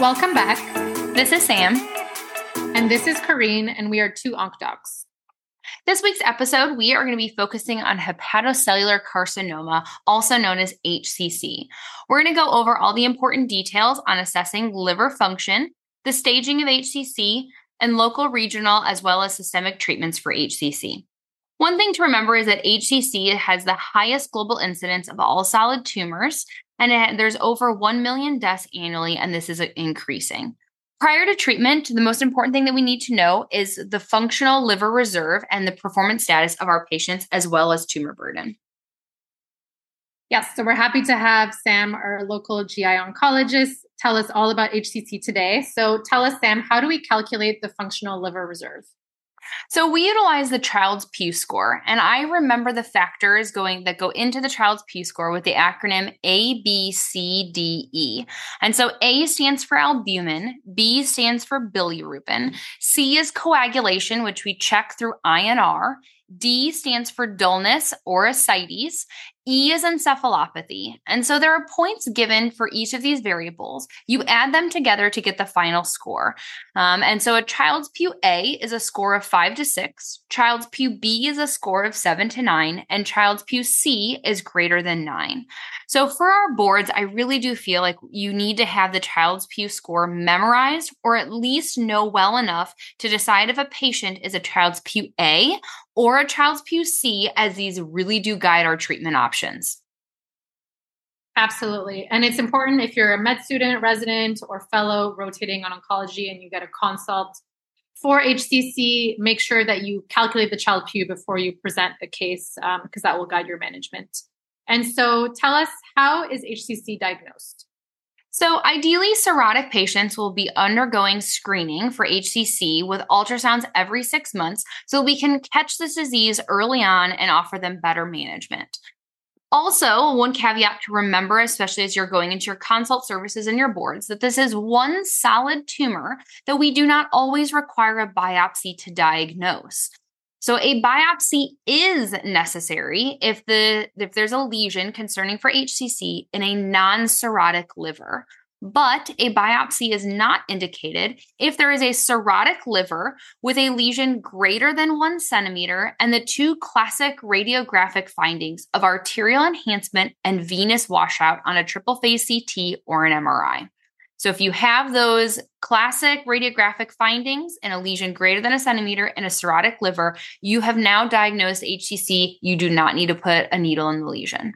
Welcome back. This is Sam. And this is Corrine, and we are two Onc Docs. This week's episode, we are going to be focusing on hepatocellular carcinoma, also known as HCC. We're going to go over all the important details on assessing liver function, the staging of HCC, and local, regional, as well as systemic treatments for HCC. One thing to remember is that HCC has the highest global incidence of all solid tumors, and it, there's over 1 million deaths annually, and this is uh, increasing. Prior to treatment, the most important thing that we need to know is the functional liver reserve and the performance status of our patients, as well as tumor burden. Yes, so we're happy to have Sam, our local GI oncologist, tell us all about HCC today. So tell us, Sam, how do we calculate the functional liver reserve? So we utilize the Child's Pugh score, and I remember the factors going that go into the Child's Pugh score with the acronym A, B, C, D, E. And so A stands for albumin, B stands for bilirubin, C is coagulation, which we check through INR. D stands for dullness or ascites, E is encephalopathy. And so there are points given for each of these variables. You add them together to get the final score. Um, and so a Child's Pugh A is a score of five to six, Child's Pugh B is a score of seven to nine, and Child's Pugh C is greater than nine. So for our boards, I really do feel like you need to have the Child's Pugh score memorized or at least know well enough to decide if a patient is a Child's Pugh A or a Child's Pugh C, as these really do guide our treatment options. Absolutely. And it's important if you're a med student, resident, or fellow rotating on oncology and you get a consult for HCC, make sure that you calculate the child Pugh before you present the case because um, that will guide your management. And so tell us how is HCC diagnosed? So, ideally, cirrhotic patients will be undergoing screening for HCC with ultrasounds every six months so we can catch this disease early on and offer them better management. Also, one caveat to remember, especially as you're going into your consult services and your boards, that this is one solid tumor that we do not always require a biopsy to diagnose. So a biopsy is necessary if the if there's a lesion concerning for HCC in a non-cirrhotic liver. But a biopsy is not indicated if there is a cirrhotic liver with a lesion greater than one centimeter and the two classic radiographic findings of arterial enhancement and venous washout on a triple phase CT or an MRI. So if you have those classic radiographic findings in a lesion greater than a centimeter in a cirrhotic liver, you have now diagnosed HCC. You do not need to put a needle in the lesion.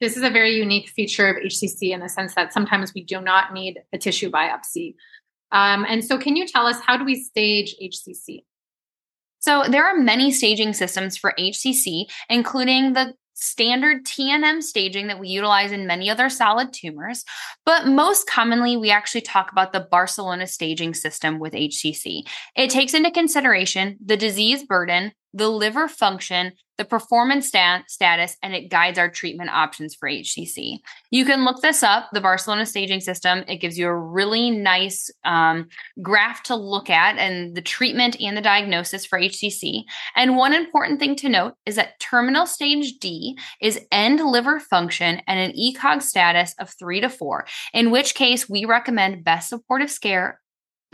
This is a very unique feature of HCC in the sense that sometimes we do not need a tissue biopsy. Um, and so, can you tell us how do we stage HCC? So, there are many staging systems for HCC, including the standard TNM staging that we utilize in many other solid tumors, but most commonly we actually talk about the Barcelona staging system with HCC. It takes into consideration the disease burden, the liver function, the performance stat- status, and it guides our treatment options for HCC. You can look this up, the Barcelona staging system. It gives you a really nice um, graph to look at and the treatment and the diagnosis for HCC. And one important thing to note is that terminal stage D is end liver function and an ECOG status of three to four, in which case we recommend best supportive care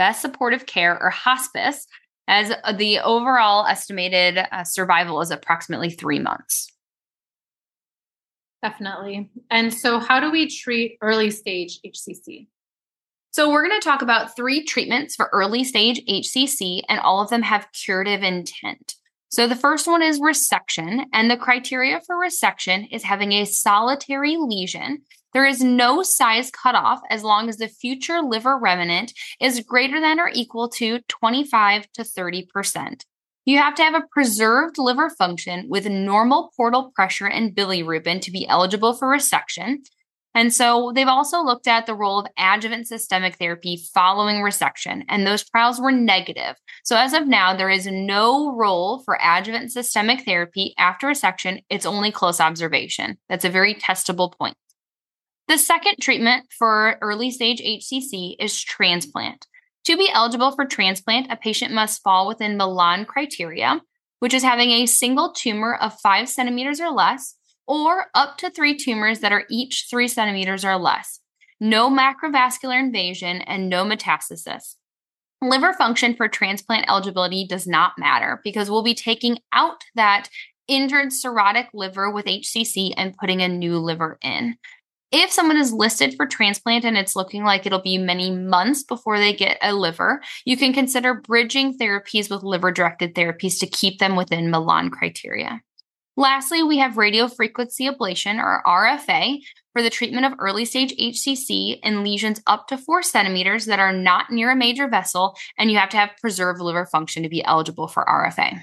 best supportive care or hospice as the overall estimated uh, survival is approximately three months. Definitely. And so, how do we treat early stage HCC? So, we're going to talk about three treatments for early stage HCC, and all of them have curative intent. So, the first one is resection, and the criteria for resection is having a solitary lesion there is no size cutoff as long as the future liver remnant is greater than or equal to 25 to 30%. You have to have a preserved liver function with normal portal pressure and bilirubin to be eligible for resection. And so they've also looked at the role of adjuvant systemic therapy following resection, and those trials were negative. So as of now, there is no role for adjuvant systemic therapy after resection. It's only close observation. That's a very testable point. The second treatment for early stage HCC is transplant. To be eligible for transplant, a patient must fall within the Milan criteria, which is having a single tumor of five centimeters or less, or up to three tumors that are each three centimeters or less. no macrovascular invasion, and no metastasis. Liver function for transplant eligibility does not matter because we'll be taking out that injured cirrhotic liver with HCC and putting a new liver in. If someone is listed for transplant and it's looking like it'll be many months before they get a liver, you can consider bridging therapies with liver directed therapies to keep them within Milan criteria. Lastly, we have radiofrequency ablation or RFA for the treatment of early stage HCC in lesions up to four centimeters that are not near a major vessel, and you have to have preserved liver function to be eligible for RFA.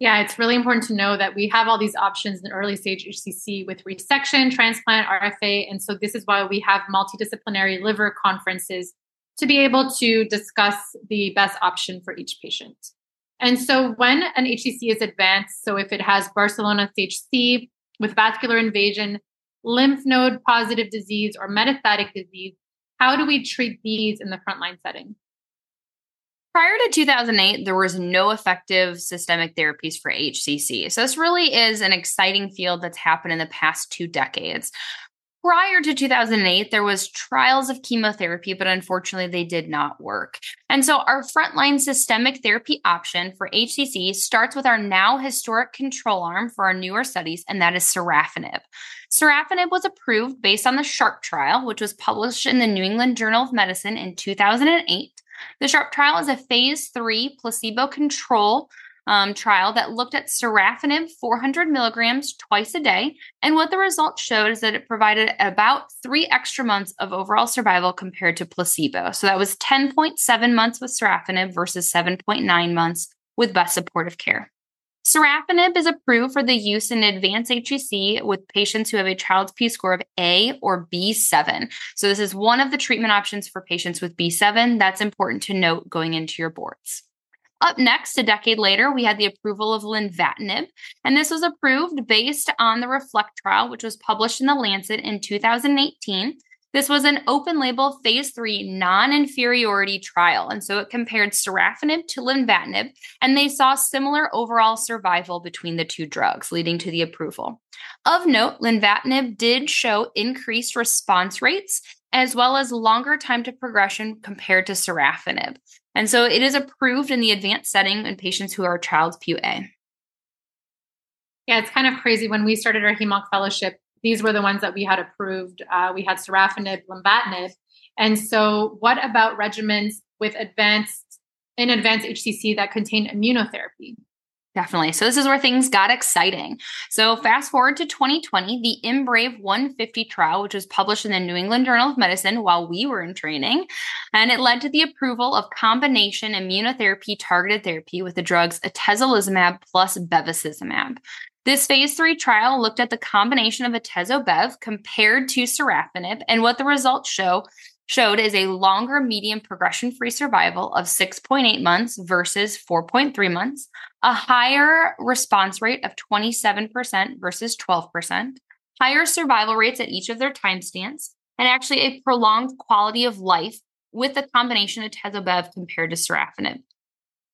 Yeah, it's really important to know that we have all these options in early stage HCC with resection, transplant, RFA. And so this is why we have multidisciplinary liver conferences to be able to discuss the best option for each patient. And so when an HCC is advanced, so if it has Barcelona stage C with vascular invasion, lymph node positive disease, or metastatic disease, how do we treat these in the frontline setting? Prior to 2008, there was no effective systemic therapies for HCC. So, this really is an exciting field that's happened in the past two decades. Prior to 2008, there was trials of chemotherapy, but unfortunately they did not work. And so our frontline systemic therapy option for HCC starts with our now historic control arm for our newer studies, and that is sorafenib. Sorafenib was approved based on the SHARP trial, which was published in the New England Journal of Medicine in 2008. The SHARP trial is a phase three placebo control um, trial that looked at sorafenib 400 milligrams twice a day. And what the results showed is that it provided about three extra months of overall survival compared to placebo. So that was 10.7 months with sorafenib versus 7.9 months with best supportive care. Sorafenib is approved for the use in advanced HCC with patients who have a Child's Pugh score of A or B7. So, this is one of the treatment options for patients with B7. That's important to note going into your boards. Up next, a decade later, we had the approval of lenvatinib, and this was approved based on the REFLECT trial, which was published in the Lancet in 2018. This was an open label phase three non inferiority trial. And so it compared sorafenib to lenvatinib, and they saw similar overall survival between the two drugs, leading to the approval. Of note, lenvatinib did show increased response rates as well as longer time to progression compared to sorafenib. And so it is approved in the advanced setting in patients who are Child-Pugh A. Yeah, it's kind of crazy. When we started our HEMONC fellowship, these were the ones that we had approved. Uh, we had sorafenib, lenvatinib. And so what about regimens with advanced, in advanced HCC that contain immunotherapy? Definitely. So this is where things got exciting. So fast forward to 2020, the IMbrave 150 trial, which was published in the New England Journal of Medicine while we were in training, and it led to the approval of combination immunotherapy targeted therapy with the drugs atezolizumab plus bevacizumab. This phase three trial looked at the combination of atezo-bev compared to sorafenib, and what the results show showed is a longer median progression free survival of 6.8 months versus 4.3 months, a higher response rate of 27% versus 12%, higher survival rates at each of their time stamps, and actually a prolonged quality of life with the combination of tezobev compared to sorafenib.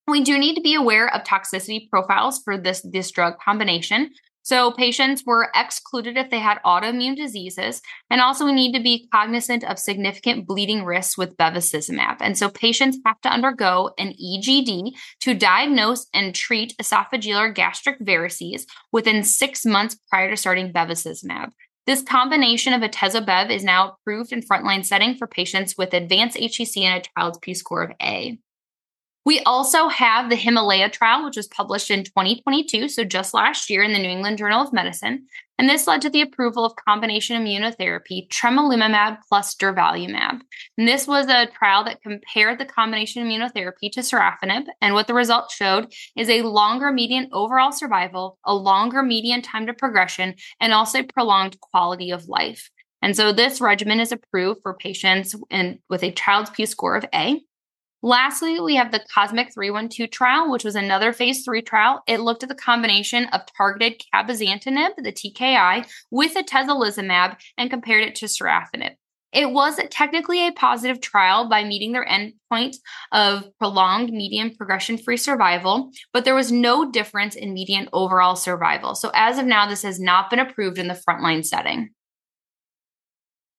We do need to be aware of toxicity profiles for this, this drug combination. So patients were excluded if they had autoimmune diseases. And also we need to be cognizant of significant bleeding risks with bevacizumab. And so patients have to undergo an EGD to diagnose and treat esophageal or gastric varices within six months prior to starting bevacizumab. This combination of atezo-bev is now approved in frontline setting for patients with advanced HCC and a Child's Pugh score of A. We also have the Himalaya trial, which was published in 2022, so just last year in the New England Journal of Medicine. And this led to the approval of combination immunotherapy, tremelimumab plus durvalumab. And this was a trial that compared the combination immunotherapy to sorafenib. And what the results showed is a longer median overall survival, a longer median time to progression, and also prolonged quality of life. And so this regimen is approved for patients in, with a Child's Pugh score of A. Lastly, we have the Cosmic 312 trial, which was another phase three trial. It looked at the combination of targeted cabozantinib, the TKI, with atezolizumab and compared it to sorafenib. It was technically a positive trial by meeting their endpoint of prolonged median progression free survival, but there was no difference in median overall survival. So, as of now, this has not been approved in the frontline setting.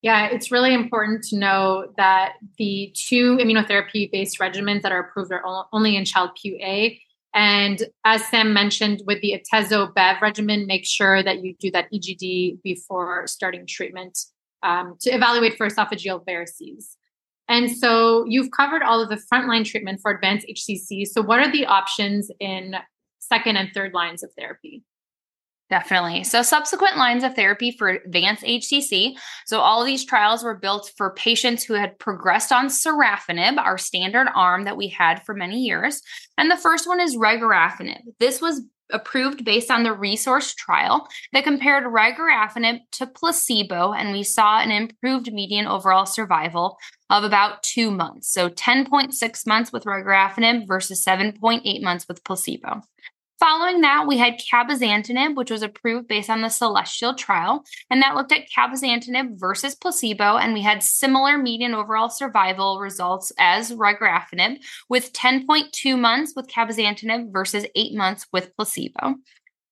Yeah, it's really important to know that the two immunotherapy based regimens that are approved are only in Child-Pugh A. And as Sam mentioned, with the Atezo Bev regimen, make sure that you do that EGD before starting treatment um, to evaluate for esophageal varices. And so you've covered all of the frontline treatment for advanced HCC. So, what are the options in second and third lines of therapy? Definitely. So, subsequent lines of therapy for advanced HCC. So, all of these trials were built for patients who had progressed on sorafenib, our standard arm that we had for many years. And the first one is regorafenib. This was approved based on the RESORCE trial that compared regorafenib to placebo and we saw an improved median overall survival of about two months so 10.6 months with regorafenib versus 7.8 months with placebo Following that, we had cabozantinib, which was approved based on the Celestial trial, and that looked at cabozantinib versus placebo, and we had similar median overall survival results as regorafenib, with 10.2 months with cabozantinib versus 8 months with placebo.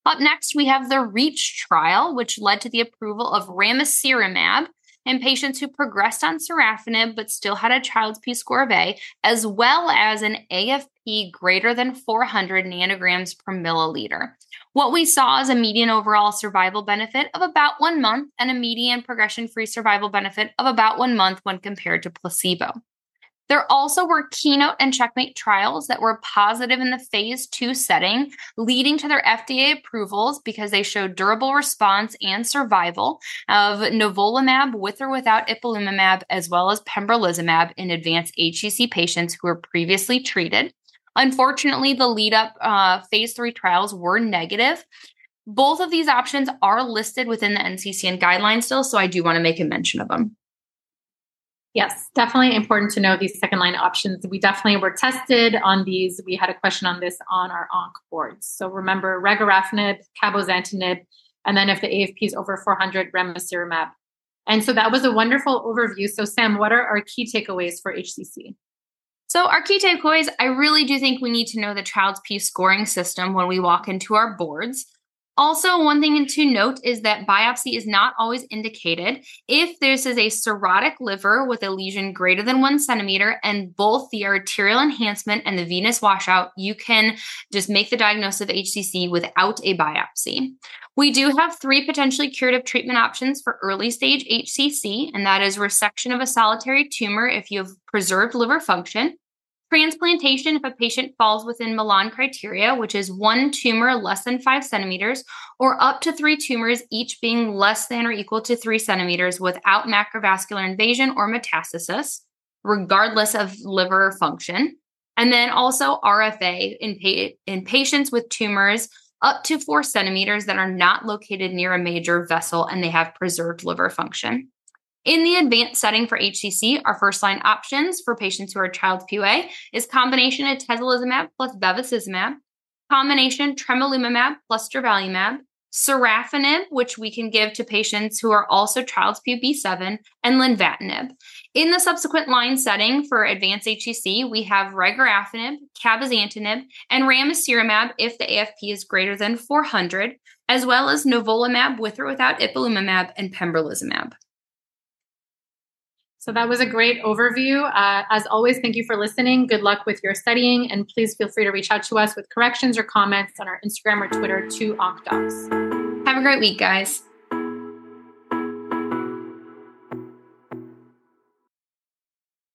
Up next, we have the REACH trial, which led to the approval of ramucirumab, in patients who progressed on sorafenib but still had a child's Pugh score of A, as well as an AFP greater than 400 nanograms per milliliter. What we saw is a median overall survival benefit of about one month and a median progression free survival benefit of about one month when compared to placebo. There also were keynote and checkmate trials that were positive in the phase two setting, leading to their FDA approvals because they showed durable response and survival of nivolumab with or without ipilimumab, as well as pembrolizumab in advanced HCC patients who were previously treated. Unfortunately, the lead up uh, phase three trials were negative. Both of these options are listed within the NCCN guidelines still, so I do want to make a mention of them. Yes, definitely important to know these second line options. We definitely were tested on these. We had a question on this on our ONC boards. So remember regorafenib, cabozantinib, and then if the AFP is over 400, ramucirumab. And so that was a wonderful overview. So Sam, what are our key takeaways for HCC? So, our key takeaways I really do think we need to know the child's Pugh scoring system when we walk into our boards. Also, one thing to note is that biopsy is not always indicated if this is a cirrhotic liver with a lesion greater than one centimeter and both the arterial enhancement and the venous washout, you can just make the diagnosis of HCC without a biopsy. We do have three potentially curative treatment options for early stage HCC, and that is resection of a solitary tumor if you have preserved liver function, Transplantation if a patient falls within Milan criteria, which is one tumor less than five centimeters, or up to three tumors, each being less than or equal to three centimeters without macrovascular invasion or metastasis, regardless of liver function. And then also RFA in, pa- in patients with tumors up to four centimeters that are not located near a major vessel and they have preserved liver function. In the advanced setting for HCC, our first line options for patients who are Child-Pugh A is combination atezolizumab plus bevacizumab, combination tremelimumab plus durvalumab, sorafenib, which we can give to patients who are also Child-Pugh B7, and lenvatinib. In the subsequent line setting for advanced HCC, we have regorafenib, cabozantinib, and ramucirumab if the AFP is greater than 400, as well as nivolumab with or without ipilimumab and pembrolizumab. So that was a great overview. Uh, as always, thank you for listening. Good luck with your studying, and please feel free to reach out to us with corrections or comments on our Instagram or Twitter to OncDocs. Have a great week, guys.